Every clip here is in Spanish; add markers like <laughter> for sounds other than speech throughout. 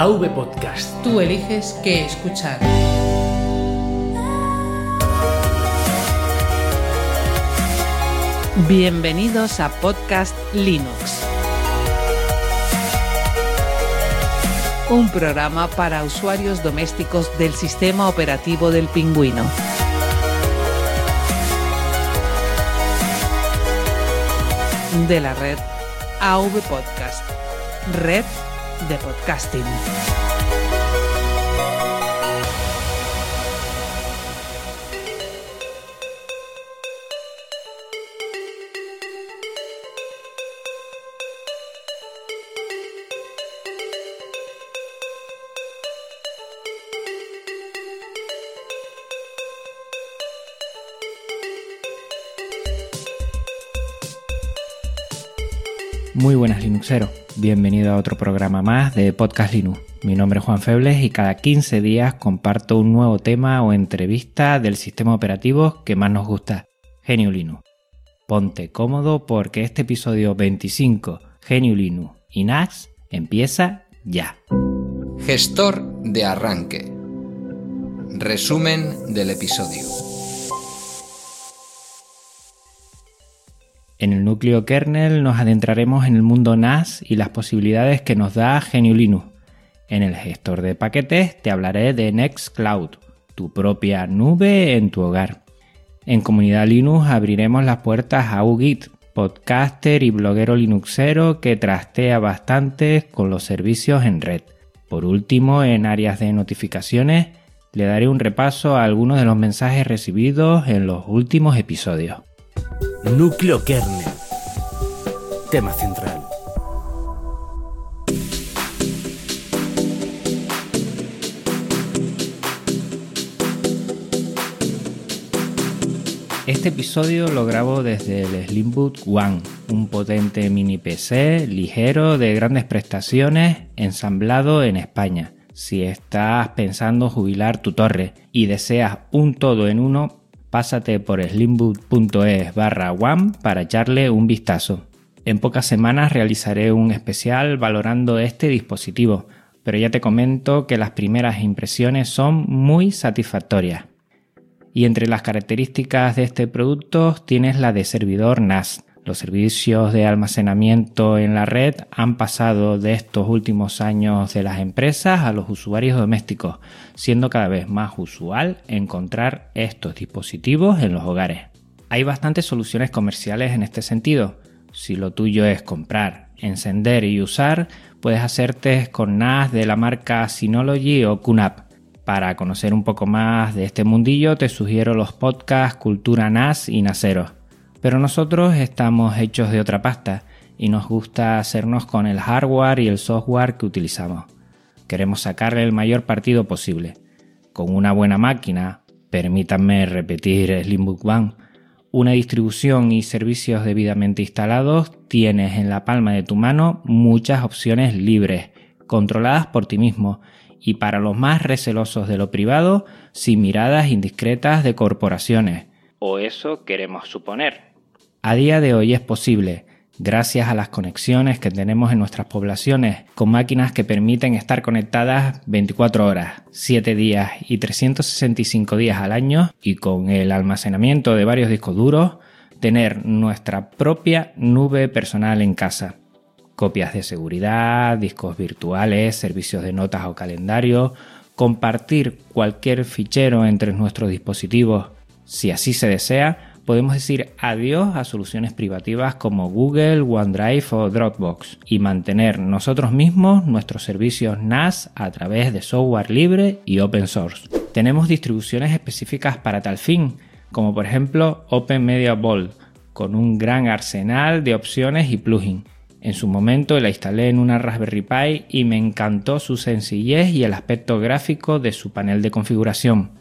AV Podcast. Tú eliges qué escuchar. Bienvenidos a Podcast Linux. Un programa para usuarios domésticos del sistema operativo del pingüino. De la red AV Podcast. Red de podcasting. Muy buenas Linuxeros, bienvenido a otro programa más de Podcast Linux. Mi nombre es Juan Febles y cada 15 días comparto un nuevo tema o entrevista del sistema operativo que más nos gusta, Genio Linux. Ponte cómodo porque este episodio 25, Genio Linux y NAS, empieza ya. Gestor de arranque. Resumen del episodio. En el núcleo kernel nos adentraremos en el mundo NAS y las posibilidades que nos da GNU Linux. En el gestor de paquetes te hablaré de Nextcloud, tu propia nube en tu hogar. En Comunidad Linux abriremos las puertas a UGIT, podcaster y bloguero linuxero que trastea bastante con los servicios en red. Por último, en áreas de notificaciones, le daré un repaso a algunos de los mensajes recibidos en los últimos episodios. Núcleo kernel. Tema central. Este episodio lo grabo desde el Slimbook One, un potente mini PC ligero de grandes prestaciones ensamblado en España. Si estás pensando jubilar tu torre y deseas un todo en uno, pásate por slimbook.es barra one para echarle un vistazo. En pocas semanas realizaré un especial valorando este dispositivo, pero ya te comento que las primeras impresiones son muy satisfactorias. Y entre las características de este producto tienes la de servidor NAS. Los servicios de almacenamiento en la red han pasado de estos últimos años de las empresas a los usuarios domésticos, siendo cada vez más usual encontrar estos dispositivos en los hogares. Hay bastantes soluciones comerciales en este sentido. Si lo tuyo es comprar, encender y usar, puedes hacerte con NAS de la marca Synology o QNAP. Para conocer un poco más de este mundillo te sugiero los podcasts Cultura NAS y Nasero. Pero nosotros estamos hechos de otra pasta y nos gusta hacernos con el hardware y el software que utilizamos. Queremos sacarle el mayor partido posible. Con una buena máquina, permítanme repetir Slimbook One, una distribución y servicios debidamente instalados, tienes en la palma de tu mano muchas opciones libres, controladas por ti mismo y para los más recelosos de lo privado, sin miradas indiscretas de corporaciones. O eso queremos suponer. A día de hoy es posible, gracias a las conexiones que tenemos en nuestras poblaciones, con máquinas que permiten estar conectadas 24 horas, 7 días y 365 días al año, y con el almacenamiento de varios discos duros, tener nuestra propia nube personal en casa. Copias de seguridad, discos virtuales, servicios de notas o calendario, compartir cualquier fichero entre nuestros dispositivos si así se desea, podemos decir adiós a soluciones privativas como Google, OneDrive o Dropbox y mantener nosotros mismos nuestros servicios NAS a través de software libre y open source. Tenemos distribuciones específicas para tal fin, como por ejemplo Open Media Vault, con un gran arsenal de opciones y plugins en su momento la instalé en una Raspberry Pi y me encantó su sencillez y el aspecto gráfico de su panel de configuración.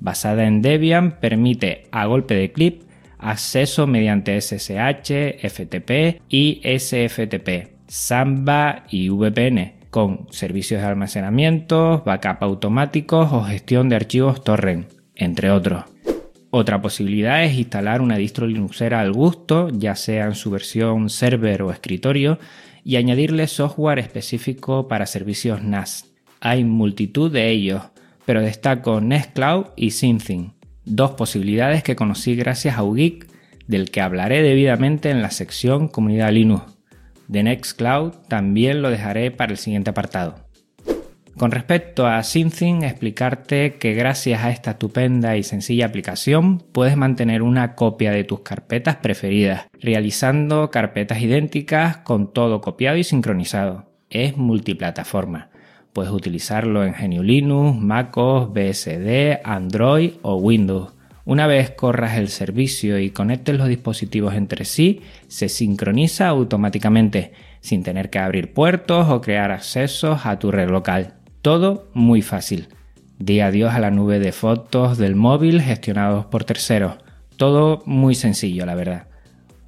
Basada en Debian, permite a golpe de clip acceso mediante SSH, FTP y SFTP, Samba y VPN, con servicios de almacenamiento, backup automáticos o gestión de archivos torrent, entre otros. Otra posibilidad es instalar una distro Linuxera al gusto, ya sea en su versión server o escritorio, y añadirle software específico para servicios NAS. Hay multitud de ellos, pero destaco Nextcloud y Synthin, dos posibilidades que conocí gracias a UGEEK, del que hablaré debidamente en la sección Comunidad Linux. De Nextcloud también lo dejaré para el siguiente apartado. Con respecto a Synthin, explicarte que gracias a esta estupenda y sencilla aplicación puedes mantener una copia de tus carpetas preferidas, realizando carpetas idénticas con todo copiado y sincronizado. Es multiplataforma. Puedes utilizarlo en GNU Linux, MacOS, BSD, Android o Windows. Una vez corras el servicio y conectes los dispositivos entre sí, se sincroniza automáticamente, sin tener que abrir puertos o crear accesos a tu red local. Todo muy fácil. Di adiós a la nube de fotos del móvil gestionados por terceros. Todo muy sencillo, la verdad.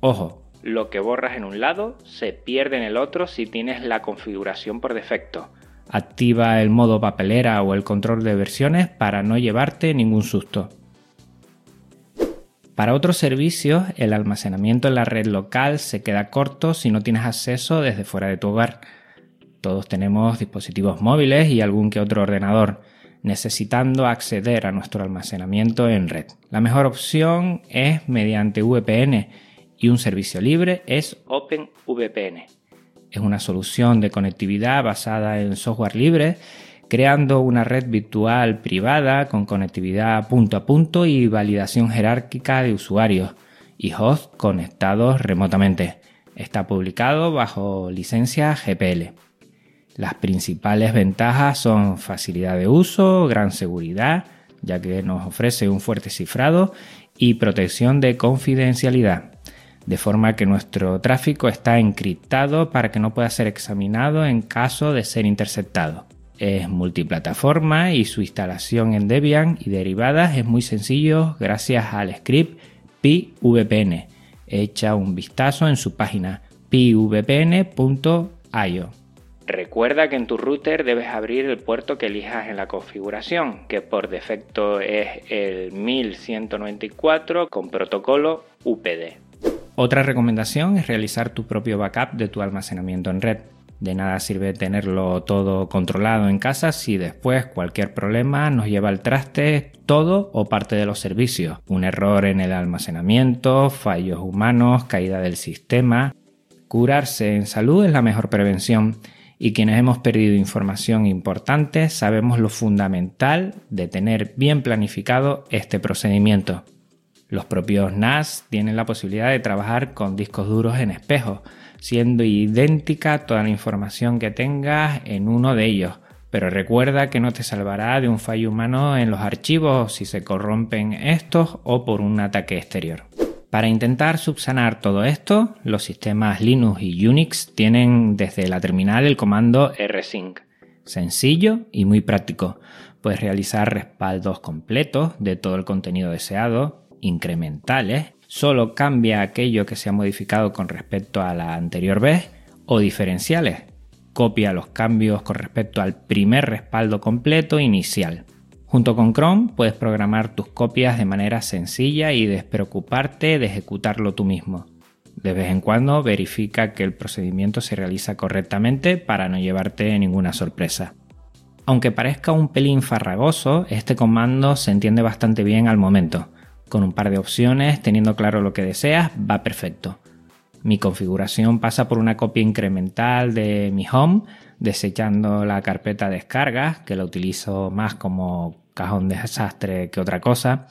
Ojo, lo que borras en un lado se pierde en el otro si tienes la configuración por defecto. Activa el modo papelera o el control de versiones para no llevarte ningún susto. Para otros servicios, el almacenamiento en la red local se queda corto si no tienes acceso desde fuera de tu hogar. Todos tenemos dispositivos móviles y algún que otro ordenador, necesitando acceder a nuestro almacenamiento en red. La mejor opción es mediante VPN y un servicio libre es OpenVPN. Es una solución de conectividad basada en software libre creando una red virtual privada con conectividad punto a punto y validación jerárquica de usuarios y hosts conectados remotamente. Está publicado bajo licencia GPL. Las principales ventajas son facilidad de uso, gran seguridad, ya que nos ofrece un fuerte cifrado y protección de confidencialidad, de forma que nuestro tráfico está encriptado para que no pueda ser examinado en caso de ser interceptado. Es multiplataforma y su instalación en Debian y derivadas es muy sencillo gracias al script pvpn. Echa un vistazo en su página pvpn.io. Recuerda que en tu router debes abrir el puerto que elijas en la configuración, que por defecto es el 1194 con protocolo UPD. Otra recomendación es realizar tu propio backup de tu almacenamiento en red. De nada sirve tenerlo todo controlado en casa si después cualquier problema nos lleva al traste todo o parte de los servicios. Un error en el almacenamiento, fallos humanos, caída del sistema. Curarse en salud es la mejor prevención y quienes hemos perdido información importante sabemos lo fundamental de tener bien planificado este procedimiento. Los propios NAS tienen la posibilidad de trabajar con discos duros en espejo, siendo idéntica toda la información que tengas en uno de ellos. Pero recuerda que no te salvará de un fallo humano en los archivos si se corrompen estos o por un ataque exterior. Para intentar subsanar todo esto, los sistemas Linux y Unix tienen desde la terminal el comando rsync. Sencillo y muy práctico. Puedes realizar respaldos completos de todo el contenido deseado, incrementales solo cambia aquello que se ha modificado con respecto a la anterior vez o diferenciales. Copia los cambios con respecto al primer respaldo completo inicial. Junto con Chrome puedes programar tus copias de manera sencilla y despreocuparte de ejecutarlo tú mismo. De vez en cuando verifica que el procedimiento se realiza correctamente para no llevarte ninguna sorpresa. Aunque parezca un pelín farragoso, este comando se entiende bastante bien al momento con un par de opciones, teniendo claro lo que deseas, va perfecto. Mi configuración pasa por una copia incremental de mi home, desechando la carpeta descargas, que la utilizo más como cajón de desastre que otra cosa,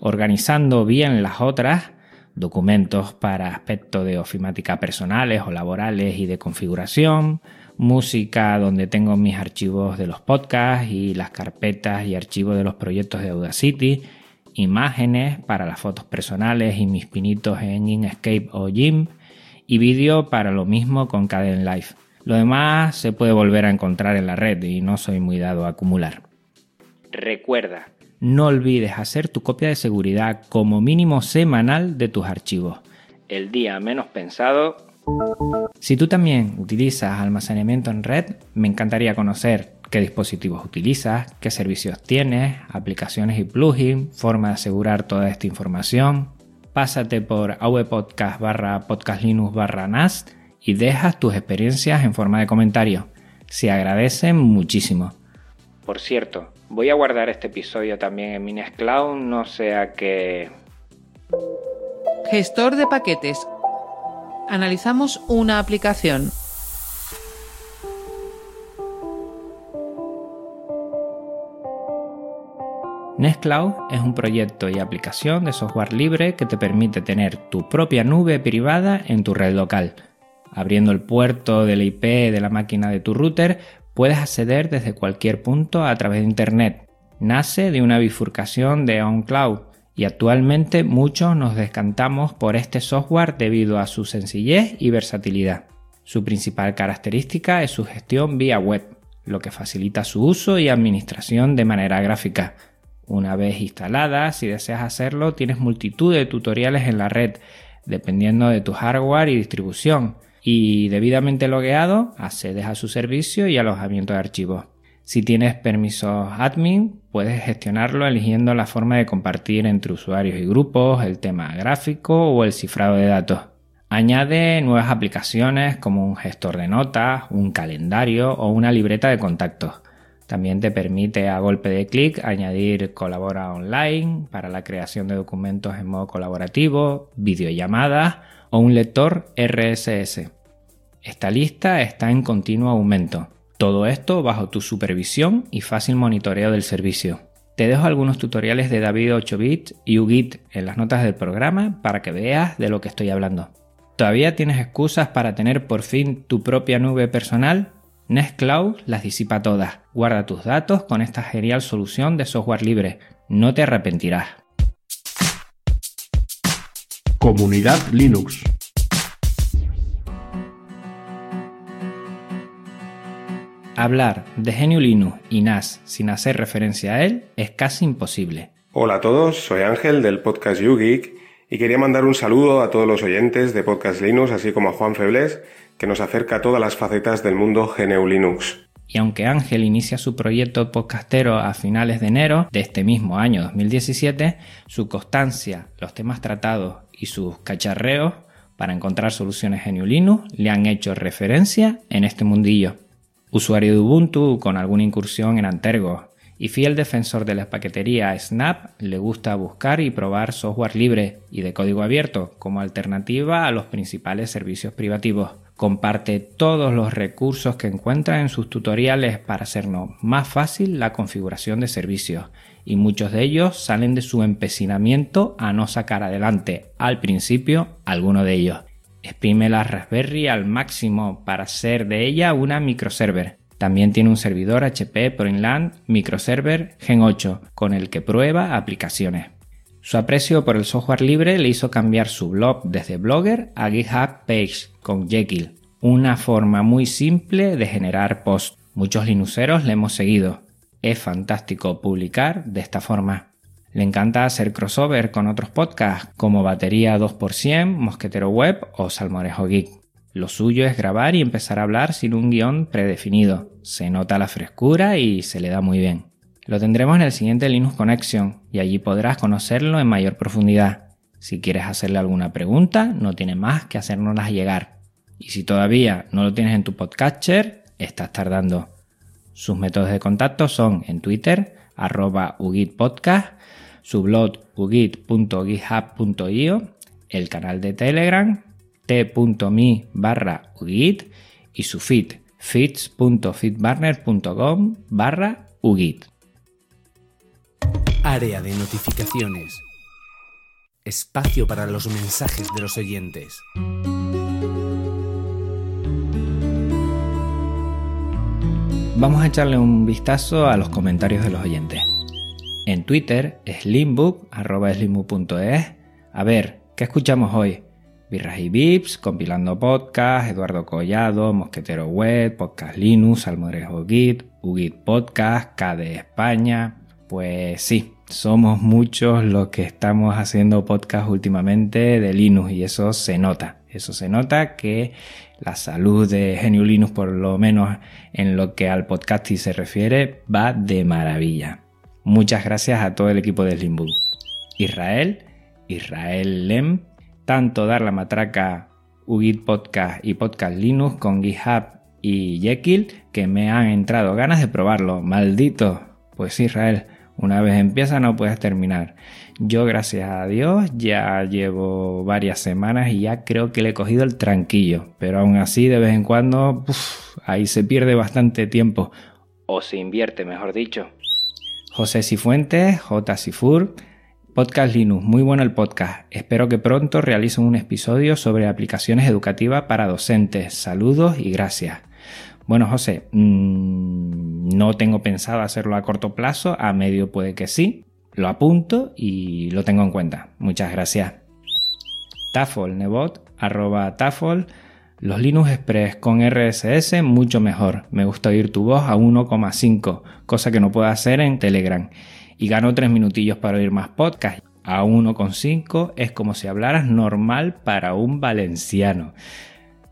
organizando bien las otras, documentos para aspectos de ofimática personales o laborales y de configuración, música donde tengo mis archivos de los podcasts y las carpetas y archivos de los proyectos de Audacity, imágenes para las fotos personales y mis pinitos en Inkscape o Gimp y vídeo para lo mismo con Caden Live. Lo demás se puede volver a encontrar en la red y no soy muy dado a acumular. Recuerda, no olvides hacer tu copia de seguridad como mínimo semanal de tus archivos. El día menos pensado. Si tú también utilizas almacenamiento en red, me encantaría conocer qué dispositivos utilizas, qué servicios tienes, aplicaciones y plugins, forma de asegurar toda esta información. Pásate por awepodcast barra podcastlinux barra NAS y dejas tus experiencias en forma de comentario. Se agradecen muchísimo. Por cierto, voy a guardar este episodio también en mi Nextcloud, no sea que... Gestor de paquetes. Analizamos una aplicación. Nextcloud es un proyecto y aplicación de software libre que te permite tener tu propia nube privada en tu red local. Abriendo el puerto del IP de la máquina de tu router, puedes acceder desde cualquier punto a través de Internet. Nace de una bifurcación de OnCloud y actualmente muchos nos descantamos por este software debido a su sencillez y versatilidad. Su principal característica es su gestión vía web, lo que facilita su uso y administración de manera gráfica. Una vez instalada, si deseas hacerlo, tienes multitud de tutoriales en la red, dependiendo de tu hardware y distribución, y debidamente logueado, accedes a su servicio y alojamiento de archivos. Si tienes permisos admin, puedes gestionarlo eligiendo la forma de compartir entre usuarios y grupos, el tema gráfico o el cifrado de datos. Añade nuevas aplicaciones como un gestor de notas, un calendario o una libreta de contactos. También te permite a golpe de clic añadir colabora online para la creación de documentos en modo colaborativo, videollamadas o un lector RSS. Esta lista está en continuo aumento. Todo esto bajo tu supervisión y fácil monitoreo del servicio. Te dejo algunos tutoriales de David 8bit y UGIT en las notas del programa para que veas de lo que estoy hablando. ¿Todavía tienes excusas para tener por fin tu propia nube personal? Nextcloud las disipa todas. Guarda tus datos con esta genial solución de software libre. No te arrepentirás. Comunidad Linux. Hablar de GNU Linux y NAS sin hacer referencia a él es casi imposible. Hola a todos, soy Ángel del podcast YouGeek y quería mandar un saludo a todos los oyentes de Podcast Linux, así como a Juan Febles, que nos acerca a todas las facetas del mundo GNU Linux. Y aunque Ángel inicia su proyecto podcastero a finales de enero de este mismo año 2017, su constancia, los temas tratados y sus cacharreos para encontrar soluciones GNU Linux le han hecho referencia en este mundillo. Usuario de Ubuntu con alguna incursión en Antergos y fiel defensor de la paquetería Snap, le gusta buscar y probar software libre y de código abierto como alternativa a los principales servicios privativos. Comparte todos los recursos que encuentra en sus tutoriales para hacernos más fácil la configuración de servicios y muchos de ellos salen de su empecinamiento a no sacar adelante al principio alguno de ellos. Exprime la Raspberry al máximo para hacer de ella una microserver. También tiene un servidor HP ProInland Microserver Gen 8 con el que prueba aplicaciones. Su aprecio por el software libre le hizo cambiar su blog desde Blogger a GitHub Page con Jekyll, una forma muy simple de generar posts. Muchos linuxeros le hemos seguido. Es fantástico publicar de esta forma. Le encanta hacer crossover con otros podcasts como Batería 2%, Mosquetero Web o Salmorejo Geek. Lo suyo es grabar y empezar a hablar sin un guion predefinido. Se nota la frescura y se le da muy bien. Lo tendremos en el siguiente Linux Connection y allí podrás conocerlo en mayor profundidad. Si quieres hacerle alguna pregunta, no tiene más que hacérnoslas llegar. Y si todavía no lo tienes en tu podcatcher, estás tardando. Sus métodos de contacto son en Twitter, arroba ugitpodcast, su blog ugit.github.io, el canal de Telegram, t.me barra ugit y su feed, feeds.feedburner.com barra ugit. Área de notificaciones. Espacio para los mensajes de los oyentes. Vamos a echarle un vistazo a los comentarios de los oyentes. En Twitter, slimbook, arroba slimbook.es. A ver, ¿qué escuchamos hoy? Birras y Vips, Compilando Podcast, Eduardo Collado, Mosquetero Web, Podcast Linux, Almorejo Git, Ugit Podcast, KD España. Pues sí, somos muchos los que estamos haciendo podcast últimamente de Linux y eso se nota. Eso se nota que la salud de Genio Linux, por lo menos en lo que al podcasting se refiere, va de maravilla. Muchas gracias a todo el equipo de Slimbook. Israel, Israel Lem, tanto dar la matraca UGIT Podcast y Podcast Linux con GitHub y Jekyll que me han entrado ganas de probarlo. Maldito. Pues Israel, una vez empieza no puedes terminar. Yo gracias a Dios ya llevo varias semanas y ya creo que le he cogido el tranquillo. Pero aún así de vez en cuando ahí se pierde bastante tiempo. O se invierte, mejor dicho. José Cifuentes, J. Sifur, Podcast Linux, muy bueno el podcast. Espero que pronto realicen un episodio sobre aplicaciones educativas para docentes. Saludos y gracias. Bueno, José, mmm, no tengo pensado hacerlo a corto plazo, a medio puede que sí. Lo apunto y lo tengo en cuenta. Muchas gracias. Tafol, Nebot, arroba Tafol. Los Linux Express con RSS mucho mejor. Me gusta oír tu voz a 1,5, cosa que no puedo hacer en Telegram. Y gano 3 minutillos para oír más podcast. A 1,5 es como si hablaras normal para un valenciano.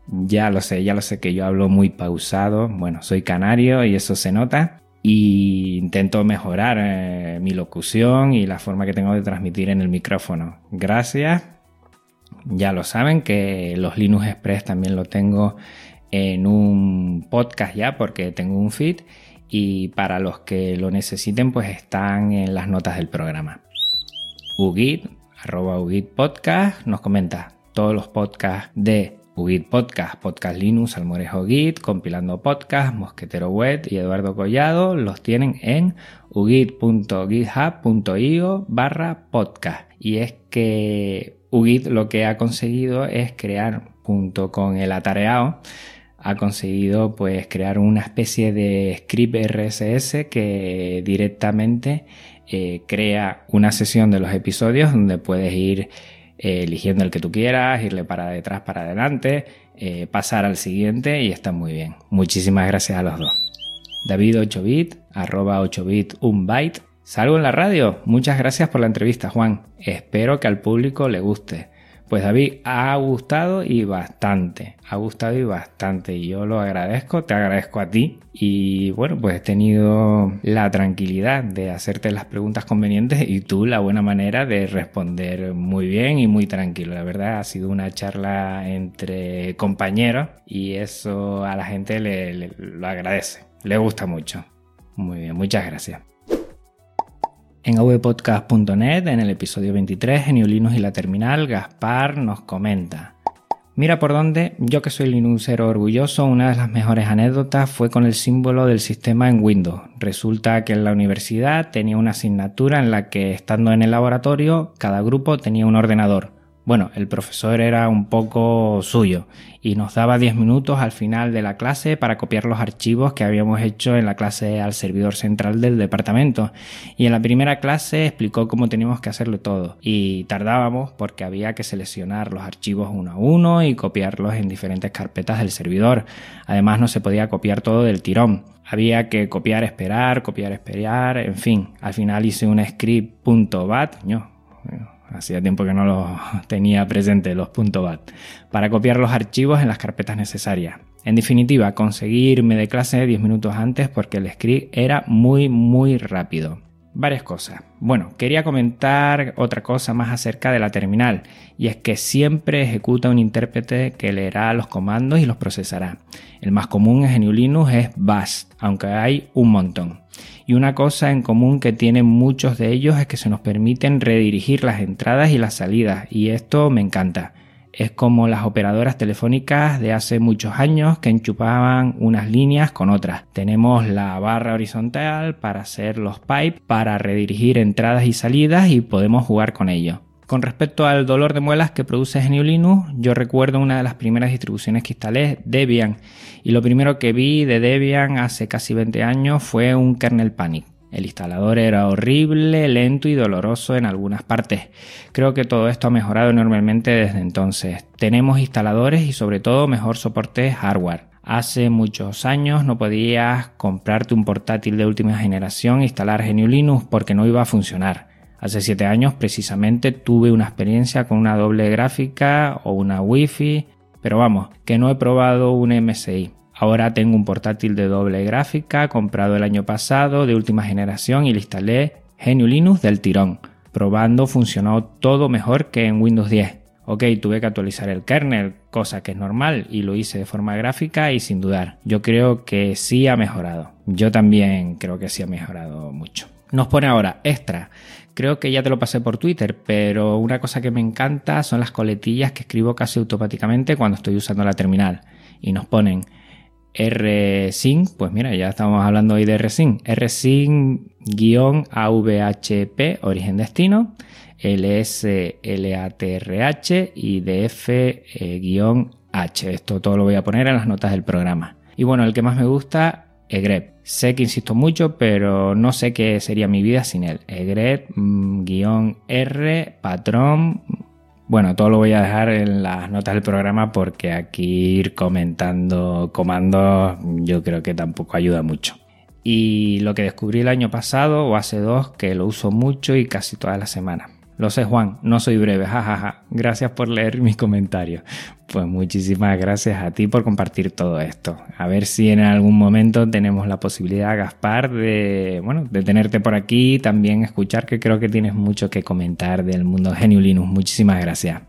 Ya lo sé, ya lo sé que yo hablo muy pausado. Bueno, soy canario y eso se nota. Y intento mejorar eh, mi locución y la forma que tengo de transmitir en el micrófono. Gracias. Ya lo saben que los Linux Express también lo tengo en un podcast ya porque tengo un feed y para los que lo necesiten pues están en las notas del programa. Ugit, arroba Ugit Podcast, nos comenta todos los podcasts de Ugit Podcast, Podcast Linux, Almorejo Git, Compilando Podcast, Mosquetero Web y Eduardo Collado los tienen en ugit.github.io barra podcast. Y es que Ugit lo que ha conseguido es crear, junto con el atareado, ha conseguido pues crear una especie de script RSS que directamente eh, crea una sesión de los episodios donde puedes ir eh, eligiendo el que tú quieras, irle para detrás, para adelante, eh, pasar al siguiente y está muy bien. Muchísimas gracias a los dos. David 8bit, arroba 8bit 1 byte. Salgo en la radio. Muchas gracias por la entrevista, Juan. Espero que al público le guste. Pues David, ha gustado y bastante, ha gustado y bastante y yo lo agradezco, te agradezco a ti y bueno, pues he tenido la tranquilidad de hacerte las preguntas convenientes y tú la buena manera de responder muy bien y muy tranquilo. La verdad ha sido una charla entre compañeros y eso a la gente le, lo agradece, le gusta mucho. Muy bien, muchas gracias. En avpodcast.net, en el episodio 23, Geniolinos y la Terminal, Gaspar nos comenta. Mira por dónde, yo que soy Linuxero orgulloso, una de las mejores anécdotas fue con el símbolo del sistema en Windows. Resulta que en la universidad tenía una asignatura en la que, estando en el laboratorio, cada grupo tenía un ordenador. Bueno, el profesor era un poco suyo y nos daba 10 minutos al final de la clase para copiar los archivos que habíamos hecho en la clase al servidor central del departamento. Y en la primera clase explicó cómo teníamos que hacerlo todo. Y tardábamos porque había que seleccionar los archivos uno a uno y copiarlos en diferentes carpetas del servidor. Además no se podía copiar todo del tirón. Había que copiar, esperar, copiar, esperar, en fin. Al final hice un script.bat, hacía tiempo que no los <laughs> tenía presente los .bat, para copiar los archivos en las carpetas necesarias. En definitiva, conseguirme de clase 10 minutos antes porque el script era muy muy rápido. Varias cosas. Bueno, quería comentar otra cosa más acerca de la terminal, y es que siempre ejecuta un intérprete que leerá los comandos y los procesará. El más común en GNU Linux es Bash, aunque hay un montón. Y una cosa en común que tienen muchos de ellos es que se nos permiten redirigir las entradas y las salidas, y esto me encanta. Es como las operadoras telefónicas de hace muchos años que enchupaban unas líneas con otras. Tenemos la barra horizontal para hacer los pipes, para redirigir entradas y salidas y podemos jugar con ello. Con respecto al dolor de muelas que produce GNU Linux, yo recuerdo una de las primeras distribuciones que instalé, Debian, y lo primero que vi de Debian hace casi 20 años fue un kernel panic. El instalador era horrible, lento y doloroso en algunas partes. Creo que todo esto ha mejorado enormemente desde entonces. Tenemos instaladores y sobre todo mejor soporte hardware. Hace muchos años no podías comprarte un portátil de última generación e instalar GNU Linux porque no iba a funcionar. Hace 7 años precisamente tuve una experiencia con una doble gráfica o una Wi-Fi, pero vamos, que no he probado un MSI. Ahora tengo un portátil de doble gráfica comprado el año pasado de última generación y le instalé GNU Linux del tirón. Probando funcionó todo mejor que en Windows 10. Ok, tuve que actualizar el kernel, cosa que es normal, y lo hice de forma gráfica y sin dudar. Yo creo que sí ha mejorado. Yo también creo que sí ha mejorado mucho. Nos pone ahora extra. Creo que ya te lo pasé por Twitter, pero una cosa que me encanta son las coletillas que escribo casi automáticamente cuando estoy usando la terminal. Y nos ponen rsync, pues mira, ya estamos hablando hoy de rsync, rsync-avhp, origen destino, lslatrh y df-h. Esto todo lo voy a poner en las notas del programa. Y bueno, el que más me gusta, egrep. Sé que insisto mucho, pero no sé qué sería mi vida sin él. egrep-r, patrón, bueno, todo lo voy a dejar en las notas del programa porque aquí ir comentando comandos yo creo que tampoco ayuda mucho. Y lo que descubrí el año pasado o hace dos que lo uso mucho y casi todas las semanas. Lo sé, Juan, no soy breve, jajaja. Gracias por leer mis comentarios. Pues muchísimas gracias a ti por compartir todo esto. A ver si en algún momento tenemos la posibilidad, Gaspar, de, bueno, de tenerte por aquí, también escuchar que creo que tienes mucho que comentar del mundo Genio Linux. Muchísimas gracias.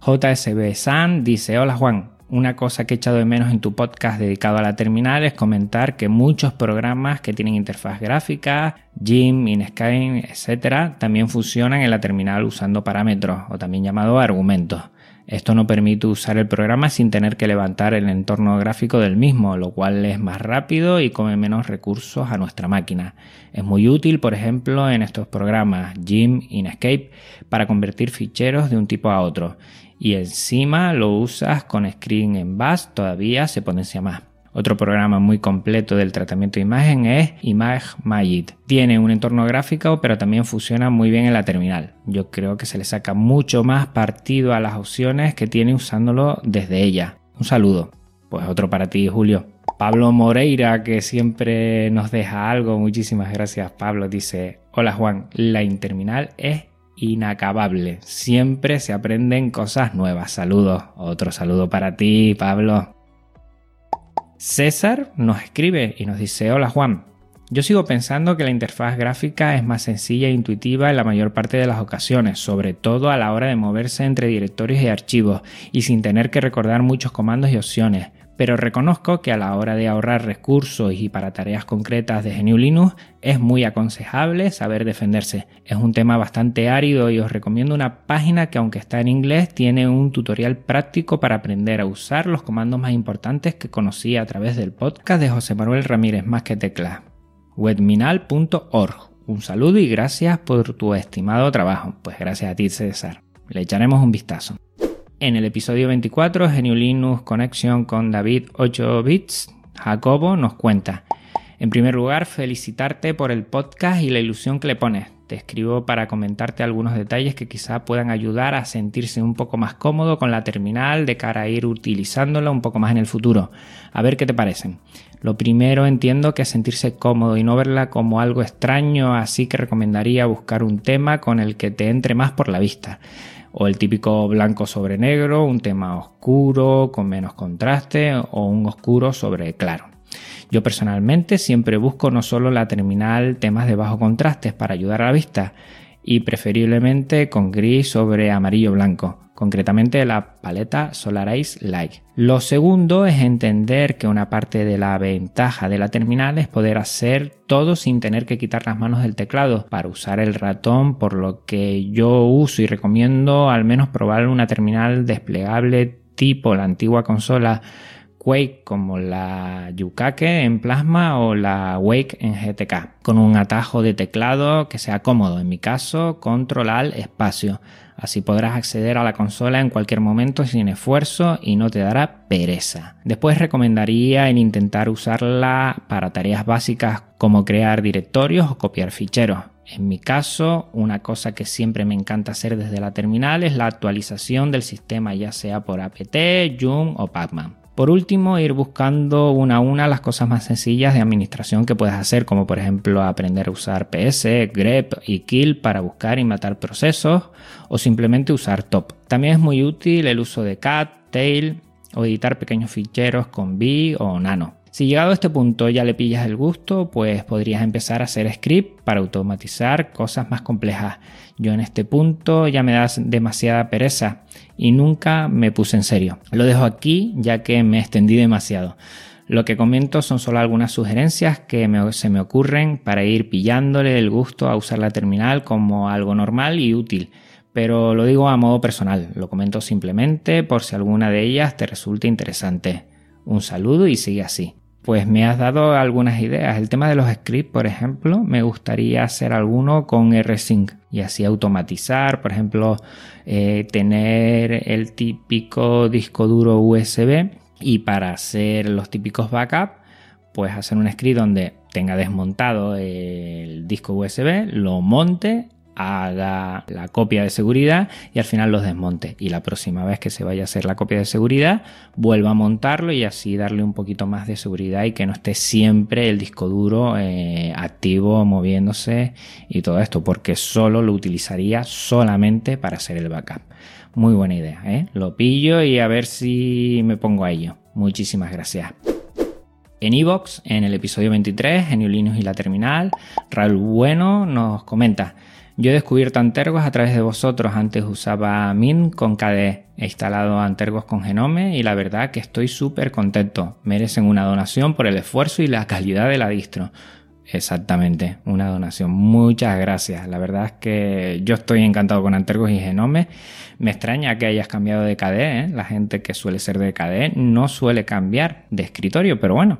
JSB San dice, hola Juan, una cosa que he echado de menos en tu podcast dedicado a la terminal es comentar que muchos programas que tienen interfaz gráfica, Jim, Inkscape, etc., también funcionan en la terminal usando parámetros o también llamado argumentos. Esto no permite usar el programa sin tener que levantar el entorno gráfico del mismo, lo cual es más rápido y come menos recursos a nuestra máquina. Es muy útil, por ejemplo, en estos programas Jim, Inkscape, para convertir ficheros de un tipo a otro y encima lo usas con Screen en Bash, todavía se potencia más. Otro programa muy completo del tratamiento de imagen es ImageMagick. Tiene un entorno gráfico, pero también funciona muy bien en la terminal. Yo creo que se le saca mucho más partido a las opciones que tiene usándolo desde ella. Un saludo. Pues otro para ti, Julio. Pablo Moreira, que siempre nos deja algo. Muchísimas gracias, Pablo. Dice: Hola Juan, la interminal es inacabable. Siempre se aprenden cosas nuevas. Saludos. Otro saludo para ti, Pablo. César nos escribe y nos dice, hola Juan, yo sigo pensando que la interfaz gráfica es más sencilla e intuitiva en la mayor parte de las ocasiones, sobre todo a la hora de moverse entre directorios y archivos y sin tener que recordar muchos comandos y opciones pero reconozco que a la hora de ahorrar recursos y para tareas concretas de GNU Linux es muy aconsejable saber defenderse. Es un tema bastante árido y os recomiendo una página que aunque está en inglés tiene un tutorial práctico para aprender a usar los comandos más importantes que conocí a través del podcast de José Manuel Ramírez Más que Tecla. webminal.org. Un saludo y gracias por tu estimado trabajo. Pues gracias a ti César. Le echaremos un vistazo. En el episodio 24, GNU Linux Connection con David 8 bits, Jacobo nos cuenta. En primer lugar, felicitarte por el podcast y la ilusión que le pones. Te escribo para comentarte algunos detalles que quizá puedan ayudar a sentirse un poco más cómodo con la terminal de cara a ir utilizándola un poco más en el futuro. A ver qué te parecen. Lo primero entiendo que sentirse cómodo y no verla como algo extraño, así que recomendaría buscar un tema con el que te entre más por la vista o el típico blanco sobre negro, un tema oscuro con menos contraste o un oscuro sobre claro. Yo personalmente siempre busco no solo la terminal temas de bajo contraste para ayudar a la vista y preferiblemente con gris sobre amarillo blanco concretamente la paleta Solaris Light. Lo segundo es entender que una parte de la ventaja de la terminal es poder hacer todo sin tener que quitar las manos del teclado para usar el ratón, por lo que yo uso y recomiendo al menos probar una terminal desplegable tipo la antigua consola Quake como la Yukake en plasma o la Wake en GTK, con un atajo de teclado que sea cómodo, en mi caso, control al espacio. Así podrás acceder a la consola en cualquier momento sin esfuerzo y no te dará pereza. Después recomendaría en intentar usarla para tareas básicas como crear directorios o copiar ficheros. En mi caso, una cosa que siempre me encanta hacer desde la terminal es la actualización del sistema, ya sea por apt, Joom o Pacman. Por último, ir buscando una a una las cosas más sencillas de administración que puedes hacer, como por ejemplo aprender a usar PS, grep y kill para buscar y matar procesos, o simplemente usar top. También es muy útil el uso de cat, tail o editar pequeños ficheros con B o nano. Si llegado a este punto ya le pillas el gusto, pues podrías empezar a hacer script para automatizar cosas más complejas. Yo en este punto ya me das demasiada pereza y nunca me puse en serio. Lo dejo aquí ya que me extendí demasiado. Lo que comento son solo algunas sugerencias que se me ocurren para ir pillándole el gusto a usar la terminal como algo normal y útil. Pero lo digo a modo personal, lo comento simplemente por si alguna de ellas te resulta interesante. Un saludo y sigue así pues me has dado algunas ideas. El tema de los scripts, por ejemplo, me gustaría hacer alguno con rsync y así automatizar, por ejemplo, eh, tener el típico disco duro USB y para hacer los típicos backup, pues hacer un script donde tenga desmontado el disco USB, lo monte haga la copia de seguridad y al final los desmonte. Y la próxima vez que se vaya a hacer la copia de seguridad, vuelva a montarlo y así darle un poquito más de seguridad y que no esté siempre el disco duro eh, activo, moviéndose y todo esto, porque solo lo utilizaría solamente para hacer el backup. Muy buena idea, ¿eh? Lo pillo y a ver si me pongo a ello. Muchísimas gracias. En Evox, en el episodio 23, en Linux y la terminal, Raúl Bueno nos comenta yo he descubierto Antergos a través de vosotros. Antes usaba Min con KDE. He instalado Antergos con Genome y la verdad que estoy súper contento. Merecen una donación por el esfuerzo y la calidad de la distro. Exactamente, una donación. Muchas gracias. La verdad es que yo estoy encantado con Antergos y Genome. Me extraña que hayas cambiado de KDE. ¿eh? La gente que suele ser de KDE no suele cambiar de escritorio, pero bueno.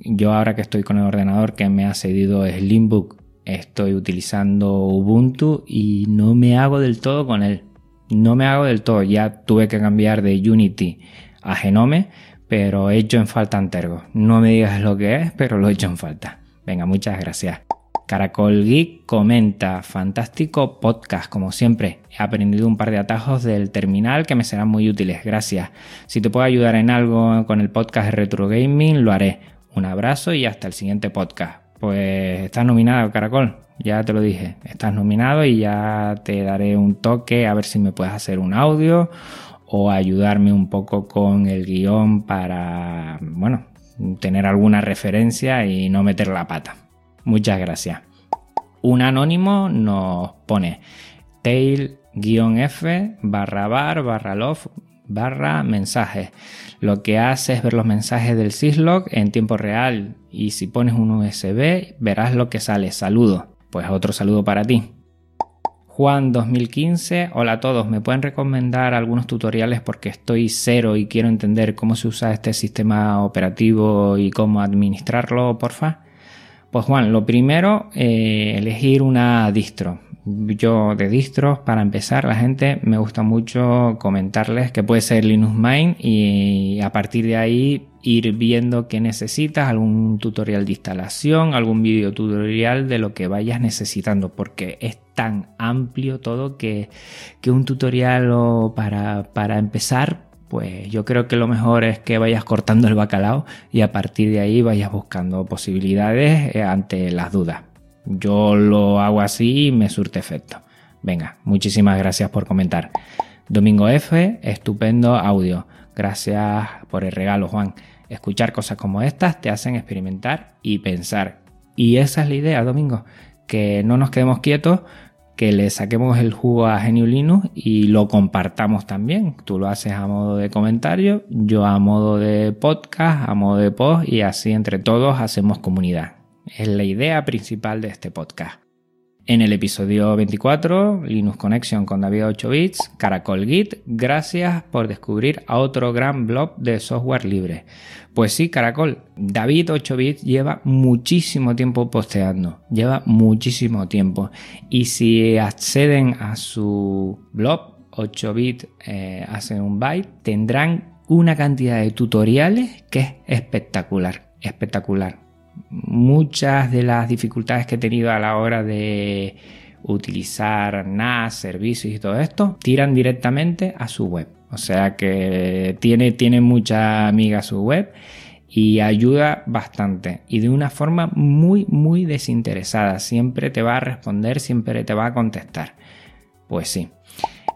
Yo ahora que estoy con el ordenador que me ha cedido Slimbook estoy utilizando Ubuntu y no me hago del todo con él. No me hago del todo. Ya tuve que cambiar de Unity a Genome, pero he hecho en falta Antergo. No me digas lo que es, pero lo he hecho en falta. Venga, muchas gracias. Caracol Geek comenta, fantástico podcast, como siempre. He aprendido un par de atajos del terminal que me serán muy útiles, gracias. Si te puedo ayudar en algo con el podcast de Retro Gaming, lo haré. Un abrazo y hasta el siguiente podcast. Pues estás nominado, Caracol. Ya te lo dije. Estás nominado y ya te daré un toque a ver si me puedes hacer un audio o ayudarme un poco con el guion para, bueno, tener alguna referencia y no meter la pata. Muchas gracias. Un anónimo nos pone tail-f barra bar barra love barra mensajes. Lo que hace es ver los mensajes del syslog en tiempo real y si pones un USB verás lo que sale. Saludo. Pues otro saludo para ti. Juan 2015, hola a todos, ¿me pueden recomendar algunos tutoriales porque estoy cero y quiero entender cómo se usa este sistema operativo y cómo administrarlo, porfa? Pues Juan, lo primero, eh, elegir una distro yo de distros, para empezar, la gente me gusta mucho comentarles que puede ser Linux Mint y a partir de ahí ir viendo qué necesitas, algún tutorial de instalación, algún video tutorial de lo que vayas necesitando, porque es tan amplio todo que, que un tutorial para, para empezar pues yo creo que lo mejor es que vayas cortando el bacalao y a partir de ahí vayas buscando posibilidades eh, ante las dudas. Yo lo hago así y me surte efecto. Venga, muchísimas gracias por comentar. Domingo F, estupendo audio. Gracias por el regalo, Juan. Escuchar cosas como estas te hacen experimentar y pensar. Y esa es la idea, Domingo, que no nos quedemos quietos, que le saquemos el jugo a Genio Linux y lo compartamos también. Tú lo haces a modo de comentario, yo a modo de podcast, a modo de post y así entre todos hacemos comunidad. Es la idea principal de este podcast. En el episodio 24, Linux Connection con David 8 bits, Caracol Git, gracias por descubrir a otro gran blog de software libre. Pues sí, Caracol, David 8 bits lleva muchísimo tiempo posteando, lleva muchísimo tiempo. Y si acceden a su blog 8 bit eh, hacen un byte, tendrán una cantidad de tutoriales que es espectacular, espectacular muchas de las dificultades que he tenido a la hora de utilizar NAS, servicios y todo esto, tiran directamente a su web. O sea que tiene, tiene mucha amiga su web y ayuda bastante y de una forma muy muy desinteresada. Siempre te va a responder, siempre te va a contestar. Pues sí.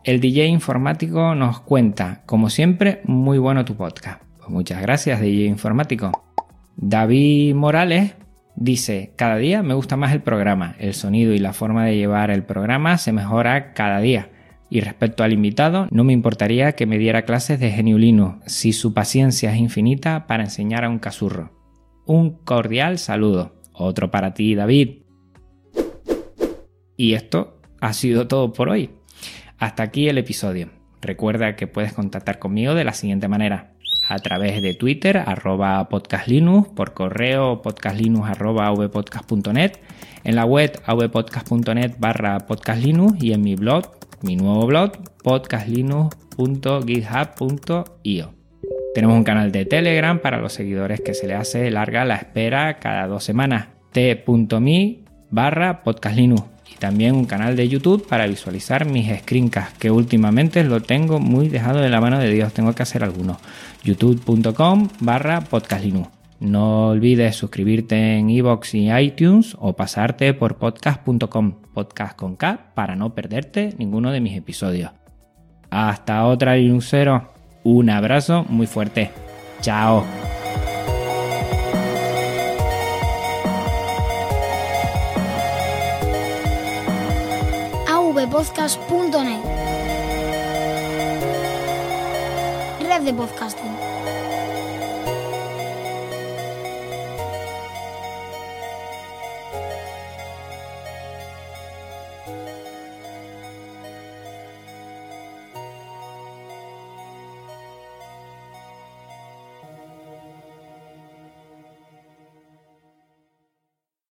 El DJ informático nos cuenta, como siempre, muy bueno tu podcast. Pues muchas gracias DJ informático. David Morales dice, cada día me gusta más el programa, el sonido y la forma de llevar el programa se mejora cada día. Y respecto al invitado, no me importaría que me diera clases de geniulino, si su paciencia es infinita para enseñar a un casurro. Un cordial saludo. Otro para ti, David. Y esto ha sido todo por hoy. Hasta aquí el episodio. Recuerda que puedes contactar conmigo de la siguiente manera. A través de Twitter, arroba podcastlinux, por correo podcastlinux arroba en la web avpodcast.net barra podcastlinux y en mi blog, mi nuevo blog, podcastlinux.github.io. Tenemos un canal de Telegram para los seguidores que se le hace larga la espera cada dos semanas, t.me barra podcastlinux y también un canal de YouTube para visualizar mis screencasts, que últimamente lo tengo muy dejado de la mano de Dios, tengo que hacer algunos. youtube.com barra podcastlinux. No olvides suscribirte en iVoox y iTunes o pasarte por podcast.com, podcast con K, para no perderte ninguno de mis episodios. Hasta otra Linuxero. Un abrazo muy fuerte. Chao. avpodcast.net Red de podcasting.